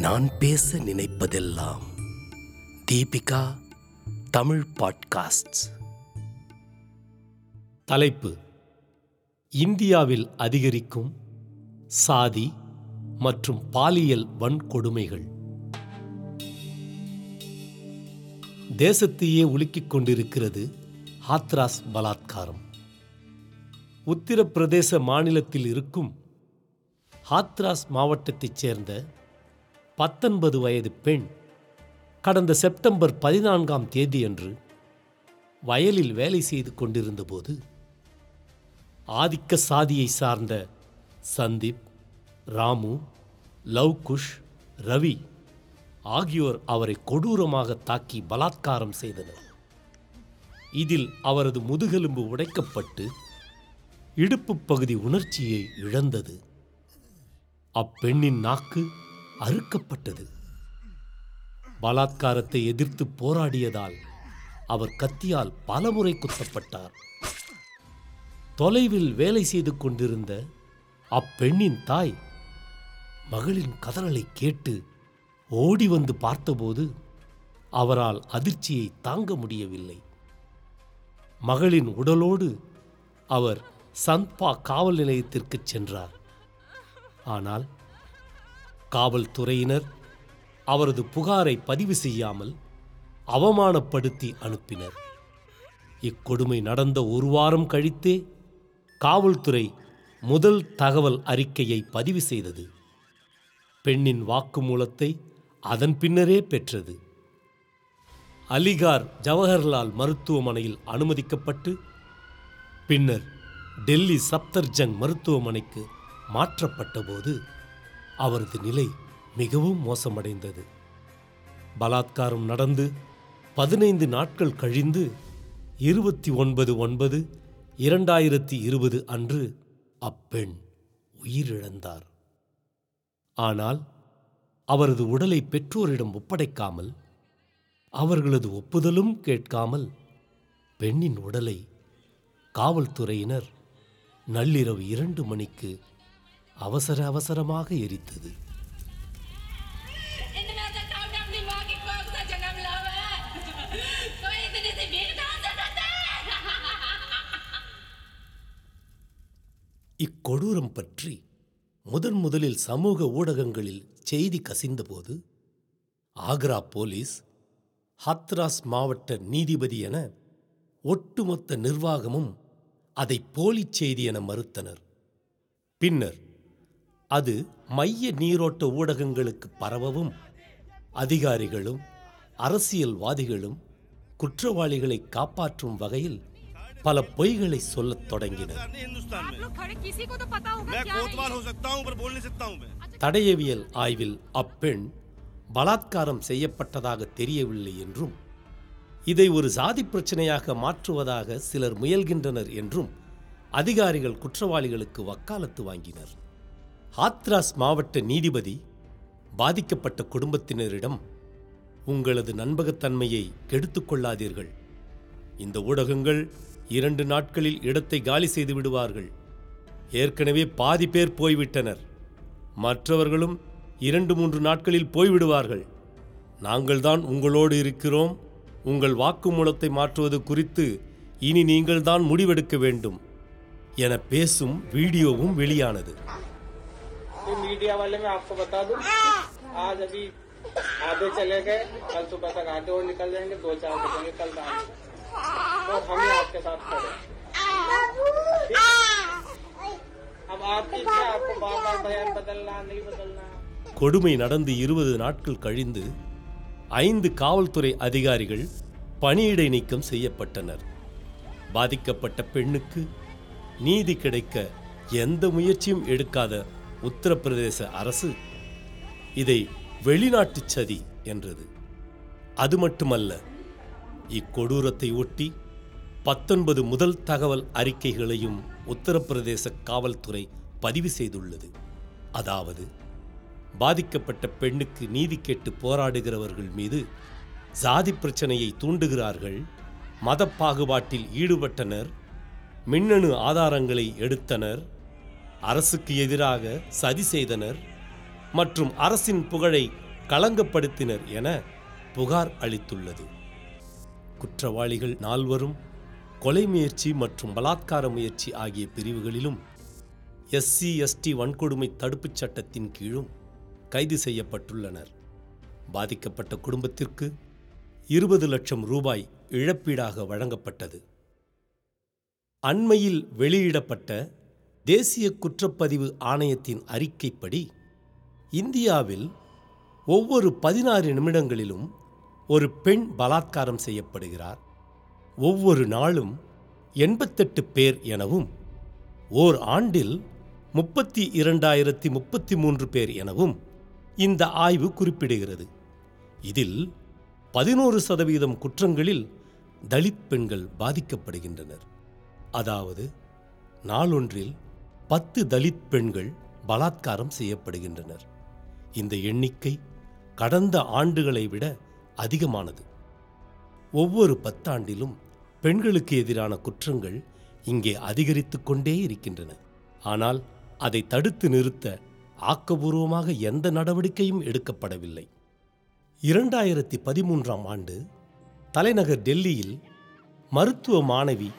நான் பேச நினைப்பதெல்லாம் தீபிகா தமிழ் பாட்காஸ்ட்ஸ். தலைப்பு இந்தியாவில் அதிகரிக்கும் சாதி மற்றும் பாலியல் வன்கொடுமைகள். தேசத்தையே உலுக்கிக் கொண்டிருக்கிறது ஹாத்ராஸ் பலாத்காரம். உத்தரப்பிரதேச மாநிலத்தில் இருக்கும் ஹாத்ராஸ் மாவட்டத்தைச் சேர்ந்த பத்தொன்பது வயது பெண். கடந்த செப்டம்பர் பதினான்காம் தேதியன்று வயலில் வேலை செய்து கொண்டிருந்தபோது ஆதிக்க சாதியை சார்ந்த சந்தீப் ராமு லவ்குஷ் ரவி ஆகியோர் அவரை கொடூரமாக தாக்கி பலாத்காரம் செய்தனர். இதில் அவரது முதுகெலும்பு உடைக்கப்பட்டு இடுப்பு பகுதி உணர்ச்சியை இழந்தது. அப்பெண்ணின் நாக்கு அறுக்கப்பட்டது. பலாத்காரத்தை எதிர்த்து போராடியதால் அவர் கத்தியால் பலமுறை குத்தப்பட்டார். தொலைவில் வேலை செய்து கொண்டிருந்த அப்பெண்ணின் தாய் மகளின் கதறலை கேட்டு ஓடி வந்து பார்த்தபோது அவரால் அதிர்ச்சியை தாங்க முடியவில்லை. மகளின் உடலோடு அவர் சந்த்பா காவல் நிலையத்திற்கு சென்றார். ஆனால் காவல்துறையினர் அவரது புகாரை பதிவு செய்யாமல் அவமானப்படுத்தி அனுப்பினர். இக்கொடுமை நடந்த ஒரு வாரம் கழித்தே காவல்துறை முதல் தகவல் அறிக்கையை பதிவு செய்தது. பெண்ணின் வாக்குமூலத்தை அதன் பின்னரே பெற்றது. அலிகார் ஜவஹர்லால் மருத்துவமனையில் அனுமதிக்கப்பட்டு பின்னர் டெல்லி சப்தர்ஜங் மருத்துவமனைக்கு மாற்றப்பட்டபோது அவரது நிலை மிகவும் மோசமடைந்தது. பலாத்காரம் நடந்து பதினைந்து நாட்கள் கழிந்து இருபத்தி ஒன்பது ஒன்பது இரண்டாயிரத்தி இருபது அன்று அப்பெண் உயிரிழந்தார். ஆனால் அவரது உடலை பெற்றோரிடம் ஒப்படைக்காமல் அவர்களது ஒப்புதலும் கேட்காமல் பெண்ணின் உடலை காவல்துறையினர் நள்ளிரவு இரண்டு மணிக்கு அவசர அவசரமாக எரித்தது. இக்கொடூரம் பற்றி முதன் முதலில் சமூக ஊடகங்களில் செய்தி கசிந்தபோது ஆக்ரா போலீஸ் ஹத்ராஸ் மாவட்ட நீதிபதி என ஒட்டுமொத்த நிர்வாகமும் அதை போலிச் செய்தி என மறுத்தனர். பின்னர் அது மைய நீரோட்ட ஊடகங்களுக்கு பரவவும் அதிகாரிகளும் அரசியல்வாதிகளும் குற்றவாளிகளை காப்பாற்றும் வகையில் பல பொய்களை சொல்லத் தொடங்கினர். தடையவியல் ஆய்வில் அப்பெண் பலாத்காரம் செய்யப்பட்டதாக தெரியவில்லை என்றும் இதை ஒரு சாதி பிரச்சனையாக மாற்றுவதாக சிலர் முயல்கின்றனர் என்றும் அதிகாரிகள் குற்றவாளிகளுக்கு வக்காலத்து வாங்கினர். ஹாத்ராஸ் மாவட்ட நீதிபதி பாதிக்கப்பட்ட குடும்பத்தினரிடம் உங்களது நண்பகத்தன்மையை கெடுத்துக்கொள்ளாதீர்கள் இந்த ஊடகங்கள் இரண்டு நாட்களில் இடத்தை காலி செய்து விடுவார்கள். ஏற்கனவே பாதி பேர் போய்விட்டனர். மற்றவர்களும் இரண்டு மூன்று நாட்களில் போய்விடுவார்கள். நாங்கள்தான் உங்களோடு இருக்கிறோம். உங்கள் வாக்குமூலத்தை மாற்றுவது குறித்து இனி நீங்கள்தான் முடிவெடுக்க வேண்டும். என பேசும் வீடியோவும் வெளியானது. ये मीडिया वाले मैं आपको बता दूं आज अभी आधे चले गए कल सुबह तक आधे और निकल जाएंगे दो चार बजेंगे कल रात को। तो हम ही आपके साथ खड़े हैं। अब आपकी इच्छा है, आपको बार बार बयान बदलना नहीं बदलना கொடுமை நடந்து இருபது நாட்கள் கழிந்து ஐந்து காவல்துறை அதிகாரிகள் பணியிடை நீக்கம் செய்யப்பட்டனர் பாதிக்கப்பட்ட பெண்ணுக்கு நீதி கிடைக்க எந்த முயற்சியும் எடுக்காத உத்தரப்பிரதேச அரசு இதை வெளிநாட்டு சதி என்றது. அது மட்டுமல்ல இக்கொடூரத்தை ஒட்டி பத்தொன்பது முதல் தகவல் அறிக்கைகளையும் உத்தரப்பிரதேச காவல்துறை பதிவு செய்துள்ளது. அதாவது பாதிக்கப்பட்ட பெண்ணுக்கு நீதி கேட்டு போராடுகிறவர்கள் மீது சாதி பிரச்சனையை தூண்டுகிறார்கள் மத பாகுபாட்டில் ஈடுபட்டனர் மின்னணு ஆதாரங்களை எடுத்தனர் அரசுக்கு எதிராக சதி செய்தனர் மற்றும் அரசின் புகழை களங்கப்படுத்தினர் என புகார் அளித்துள்ளது. குற்றவாளிகள் நால்வரும் கொலை முயற்சி மற்றும் பலாத்கார முயற்சி ஆகிய பிரிவுகளிலும் எஸ்சி எஸ்டி வன்கொடுமை தடுப்புச் சட்டத்தின் கீழும் கைது செய்யப்பட்டுள்ளனர். பாதிக்கப்பட்ட குடும்பத்திற்கு இருபது லட்சம் ரூபாய் இழப்பீடாக வழங்கப்பட்டது. அண்மையில் வெளியிடப்பட்ட தேசிய குற்றப்பதிவு ஆணையத்தின் அறிக்கைப்படி இந்தியாவில் ஒவ்வொரு பதினாறு நிமிடங்களிலும் ஒரு பெண் பலாத்காரம் செய்யப்படுகிறார். ஒவ்வொரு நாளும் எண்பத்தெட்டு பேர் எனவும் ஓர் ஆண்டில் முப்பத்தி இரண்டாயிரத்தி முப்பத்தி மூன்று பேர் எனவும் இந்த ஆய்வு குறிப்பிடுகிறது. இதில் பதினோரு சதவீதம் குற்றங்களில் தலித் பெண்கள் பாதிக்கப்படுகின்றனர். அதாவது நாளொன்றில் பத்து தலித் பெண்கள் பலாத்காரம் செய்யப்படுகின்றனர். இந்த எண்ணிக்கை கடந்த ஆண்டுகளை விட அதிகமானது. ஒவ்வொரு பத்தாண்டிலும் பெண்களுக்கு எதிரான குற்றங்கள் இங்கே அதிகரித்து கொண்டே இருக்கின்றன. ஆனால் அதை தடுத்து நிறுத்த ஆக்கபூர்வமாக எந்த நடவடிக்கையும் எடுக்கப்படவில்லை. இரண்டாயிரத்தி பதிமூன்றாம் ஆண்டு தலைநகர் டெல்லியில் மருத்துவ மாணவி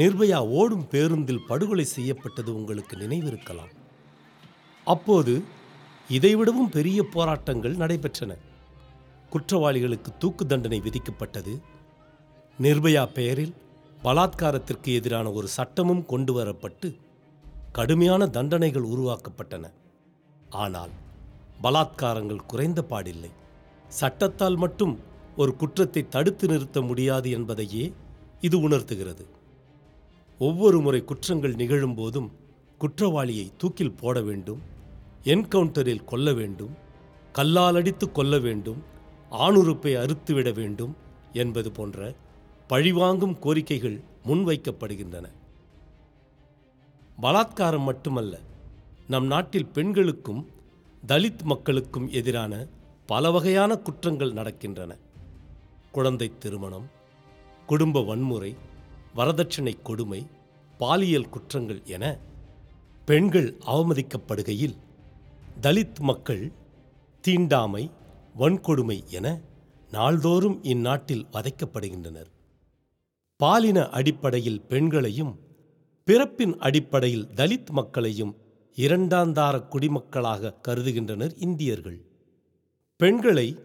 நிர்பயா ஓடும் பேருந்தில் படுகொலை செய்யப்பட்டது உங்களுக்கு நினைவிருக்கலாம். அப்போது இதைவிடவும் பெரிய போராட்டங்கள் நடைபெற்றன. குற்றவாளிகளுக்கு தூக்கு தண்டனை விதிக்கப்பட்டது. நிர்பயா பெயரில் பலாத்காரத்திற்கு எதிரான ஒரு சட்டமும் கொண்டு வரப்பட்டு கடுமையான தண்டனைகள் உருவாக்கப்பட்டன. ஆனால் பலாத்காரங்கள் குறைந்த பாடில்லை. சட்டத்தால் மட்டும் ஒரு குற்றத்தை தடுத்து நிறுத்த முடியாது என்பதையே இது உணர்த்துகிறது. ஒவ்வொரு முறை குற்றங்கள் நிகழும்போதும் குற்றவாளியை தூக்கில் போட வேண்டும் என்கவுண்டரில் கொல்ல வேண்டும் கல்லால் அடித்து கொல்ல வேண்டும் ஆணுறுப்பை அறுத்துவிட வேண்டும் என்பது போன்ற பழிவாங்கும் கோரிக்கைகள் முன்வைக்கப்படுகின்றன. பலாத்காரம் மட்டுமல்ல நம் நாட்டில் பெண்களுக்கும் தலித் மக்களுக்கும் எதிரான பல வகையான குற்றங்கள் நடக்கின்றன. குழந்தை திருமணம் குடும்ப வன்முறை வரதட்சணை கொடுமை பாலியல் குற்றங்கள் என பெண்கள் அவமதிக்கப்படுகையில் தலித் மக்கள் தீண்டாமை வன்கொடுமை என நாள்தோறும் இந்நாட்டில் வதைக்கப்படுகின்றனர். பாலின அடிப்படையில் பெண்களையும் பிறப்பின் அடிப்படையில் தலித் மக்களையும் இரண்டாந்தார குடிமக்களாக கருதுகின்றனர் இந்தியர்கள். பெண்களை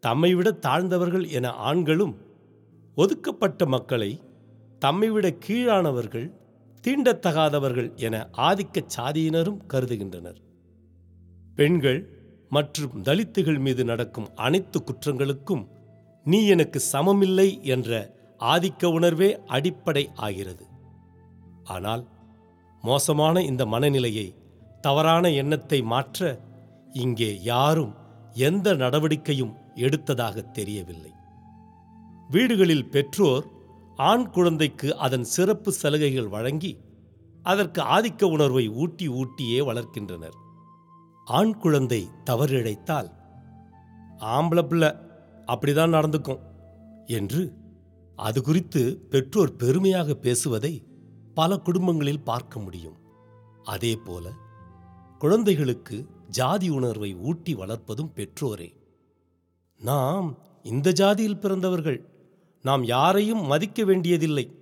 தம்மைவிட தாழ்ந்தவர்கள் என ஆண்களும் ஒதுக்கப்பட்ட மக்களை தம்மைவிட கீழானவர்கள் தீண்டத்தகாதவர்கள் என ஆதிக்கச் சாதியினரும் கருதுகின்றனர். பெண்கள் மற்றும் தலித்துகள் மீது நடக்கும் அனைத்து குற்றங்களுக்கும் நீ எனக்கு சமமில்லை என்ற ஆதிக்க உணர்வே அடிப்படை ஆகிறது. ஆனால் மோசமான இந்த மனநிலையை தவறான எண்ணத்தை மாற்ற இங்கே யாரும் எந்த நடவடிக்கையும் எடுத்ததாக தெரியவில்லை. வீடுகளில் பெற்றோர் ஆண் குழந்தைக்கு அதன் சிறப்பு சலுகைகள் வழங்கி அதற்கு ஆதிக்க உணர்வை ஊட்டி ஊட்டியே வளர்க்கின்றனர். ஆண் குழந்தை தவறிழைத்தால் ஆம்பளை பிள்ளை அப்படிதான் நடந்துக்கும் என்று அது குறித்து பெற்றோர் பெருமையாக பேசுவதை பல குடும்பங்களில் பார்க்க முடியும். அதேபோல குழந்தைகளுக்கு ஜாதி உணர்வை ஊட்டி வளர்ப்பதும் பெற்றோரே. நாம் இந்த ஜாதியில் பிறந்தவர்கள் நாம் யாரையும் மதிக்க வேண்டியதில்லை.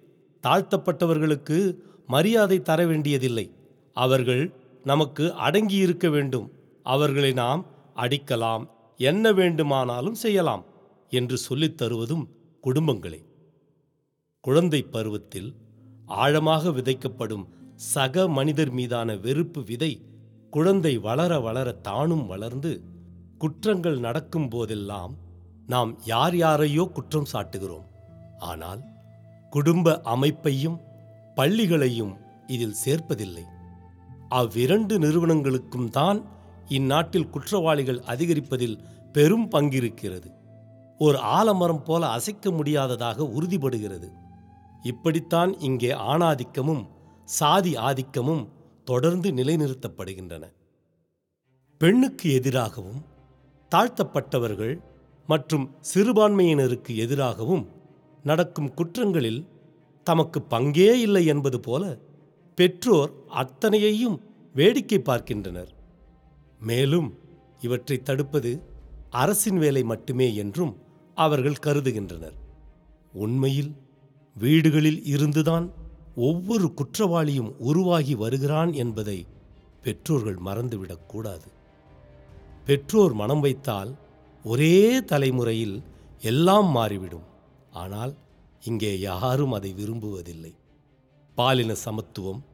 தாழ்த்தப்பட்டவர்களுக்கு மரியாதை தர வேண்டியதில்லை. அவர்கள் நமக்கு அடங்கியிருக்க வேண்டும். அவர்களை நாம் அடிக்கலாம். என்ன வேண்டுமானாலும் செய்யலாம் என்று சொல்லித் தருவதும் குடும்பங்களே. குழந்தை பருவத்தில் ஆழமாக விதைக்கப்படும் சக மனிதர் மீதான வெறுப்பு விதை குழந்தை வளர வளர தானும் வளர்ந்து குற்றங்கள் நடக்கும் போதெல்லாம் நாம் யார் யாரையோ குற்றம் சாட்டுகிறோம். ஆனால் குடும்ப அமைப்பையும் பள்ளிகளையும் இதில் சேர்ப்பதில்லை. அவ்விரண்டு நிறுவனங்களுக்கும் தான் இந்நாட்டில் குற்றவாளிகள் அதிகரிப்பதில் பெரும் பங்கிருக்கிறது. ஒரு ஆலமரம் போல அசைக்க முடியாததாக உறுதிப்படுகிறது இப்படித்தான் இங்கே ஆணாதிக்கமும் சாதி ஆதிக்கமும் தொடர்ந்து நிலைநிறுத்தப்படுகின்றன. பெண்ணுக்கு எதிராகவும் தாழ்த்தப்பட்டவர்கள் மற்றும் சிறுபான்மையினருக்கு எதிராகவும் நடக்கும் குற்றங்களில் தமக்கு பங்கே இல்லை என்பது போல பெற்றோர் அத்தனையையும் வேடிக்கை பார்க்கின்றனர். மேலும் இவற்றை தடுப்பது அரசின் வேலை மட்டுமே என்றும் அவர்கள் கருதுகின்றனர். உண்மையில் வீடுகளில் இருந்துதான் ஒவ்வொரு குற்றவாளியும் உருவாகி வருகிறான் என்பதை பெற்றோர்கள் மறந்துவிடக்கூடாது பெற்றோர் மனம் வைத்தால் ஒரே தலைமுறையில் எல்லாம் மாறிவிடும். ஆனால் இங்கே யாரும் அதை விரும்புவதில்லை. பாலின சமத்துவம்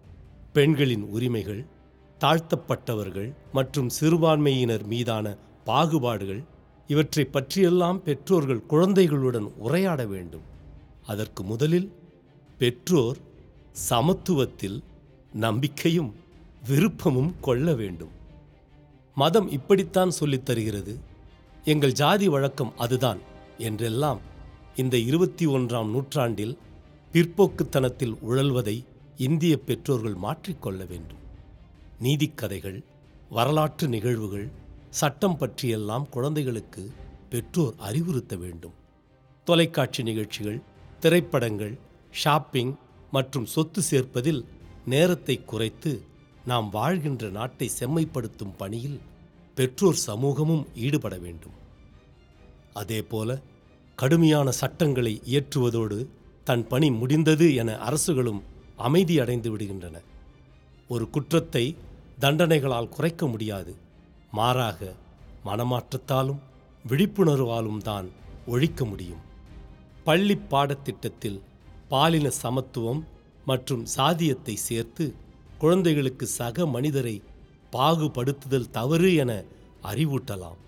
பெண்களின் உரிமைகள் தாழ்த்தப்பட்டவர்கள் மற்றும் சிறுபான்மையினர் மீதான பாகுபாடுகள் இவற்றை பற்றியெல்லாம் பெற்றோர்கள் குழந்தைகளுடன் உரையாட வேண்டும். அதற்கு முதலில் பெற்றோர் சமத்துவத்தில் நம்பிக்கையும் விருப்பமும் கொள்ள வேண்டும். மதம் இப்படித்தான் சொல்லித் தருகிறது. எங்கள் ஜாதி வழக்கம் அதுதான் என்றெல்லாம் இந்த இருபத்தி ஒன்றாம் நூற்றாண்டில் பிற்போக்குத்தனத்தில் உழல்வதை இந்திய பெற்றோர்கள் மாற்றிக்கொள்ள வேண்டும். நீதிக்கதைகள் வரலாற்று நிகழ்வுகள் சட்டம் பற்றியெல்லாம் குழந்தைகளுக்கு பெற்றோர் அறிவுறுத்த வேண்டும். தொலைக்காட்சி நிகழ்ச்சிகள் திரைப்படங்கள் ஷாப்பிங் மற்றும் சொத்து சேர்ப்பதில் நேரத்தை குறைத்து நாம் வாழ்கின்ற நாட்டை செம்மைப்படுத்தும் பணியில் பெற்றோர் சமூகமும் ஈடுபட வேண்டும். அதேபோல கடுமையான சட்டங்களை இயற்றுவதோடு தன் பணி முடிந்தது என அரசுகளும் அமைதி அடைந்து விடுகின்றன. ஒரு குற்றத்தை தண்டனைகளால் குறைக்க முடியாது. மாறாக மனமாற்றத்தாலும் விழிப்புணர்வாலும் தான் ஒழிக்க முடியும். பள்ளி பாடத்திட்டத்தில் பாலின சமத்துவம் மற்றும் சாதியத்தை சேர்த்து குழந்தைகளுக்கு சக மனிதரை பாகுபடுத்துதல் தவறு என அறிவூட்டலாம்.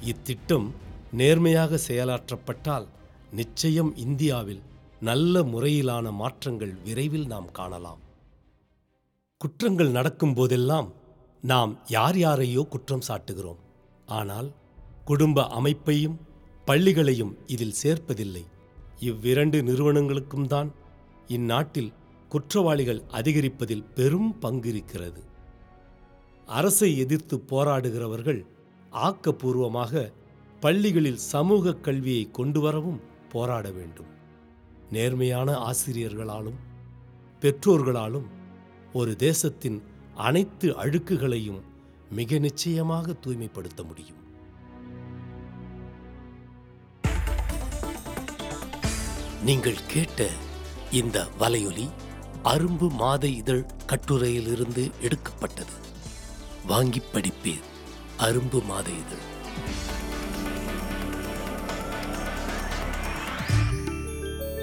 இத்திட்டம் நேர்மையாக செயலாற்றப்பட்டால் நிச்சயம் இந்தியாவில் நல்ல முறையிலான மாற்றங்கள் விரைவில் நாம் காணலாம். குற்றங்கள் நடக்கும் போதெல்லாம் நாம் யார் யாரையோ குற்றம் சாட்டுகிறோம். ஆனால் குடும்ப அமைப்பையும் பள்ளிகளையும் இதில் சேர்ப்பதில்லை. இவ்விரண்டு நிறுவனங்களுக்கும் தான் இந்நாட்டில் குற்றவாளிகள் அதிகரிப்பதில் பெரும் பங்கிருக்கிறது. அரசை எதிர்த்து போராடுகிறவர்கள் ஆக்கப்பூர்வமாக பள்ளிகளில் சமூக கல்வியை கொண்டு வரவும் போராட வேண்டும். நேர்மையான ஆசிரியர்களாலும் பெற்றோர்களாலும் ஒரு தேசத்தின் அனைத்து அழுக்குகளையும் மிக நிச்சயமாக தூய்மைப்படுத்த முடியும். நீங்கள் கேட்ட இந்த வலையொலி அரும்பு மாத இதழ் கட்டுரையிலிருந்து எடுக்கப்பட்டது. வாங்கி படிப்பீர். அரும்பு மாத இதழ்.